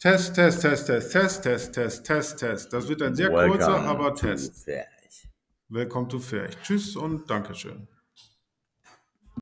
Test, Test, Test, Test, Test, Test, Test, Test, Test. Das wird ein sehr kurzer, aber Test. Welcome Willkommen zu Ferch. Tschüss und Dankeschön.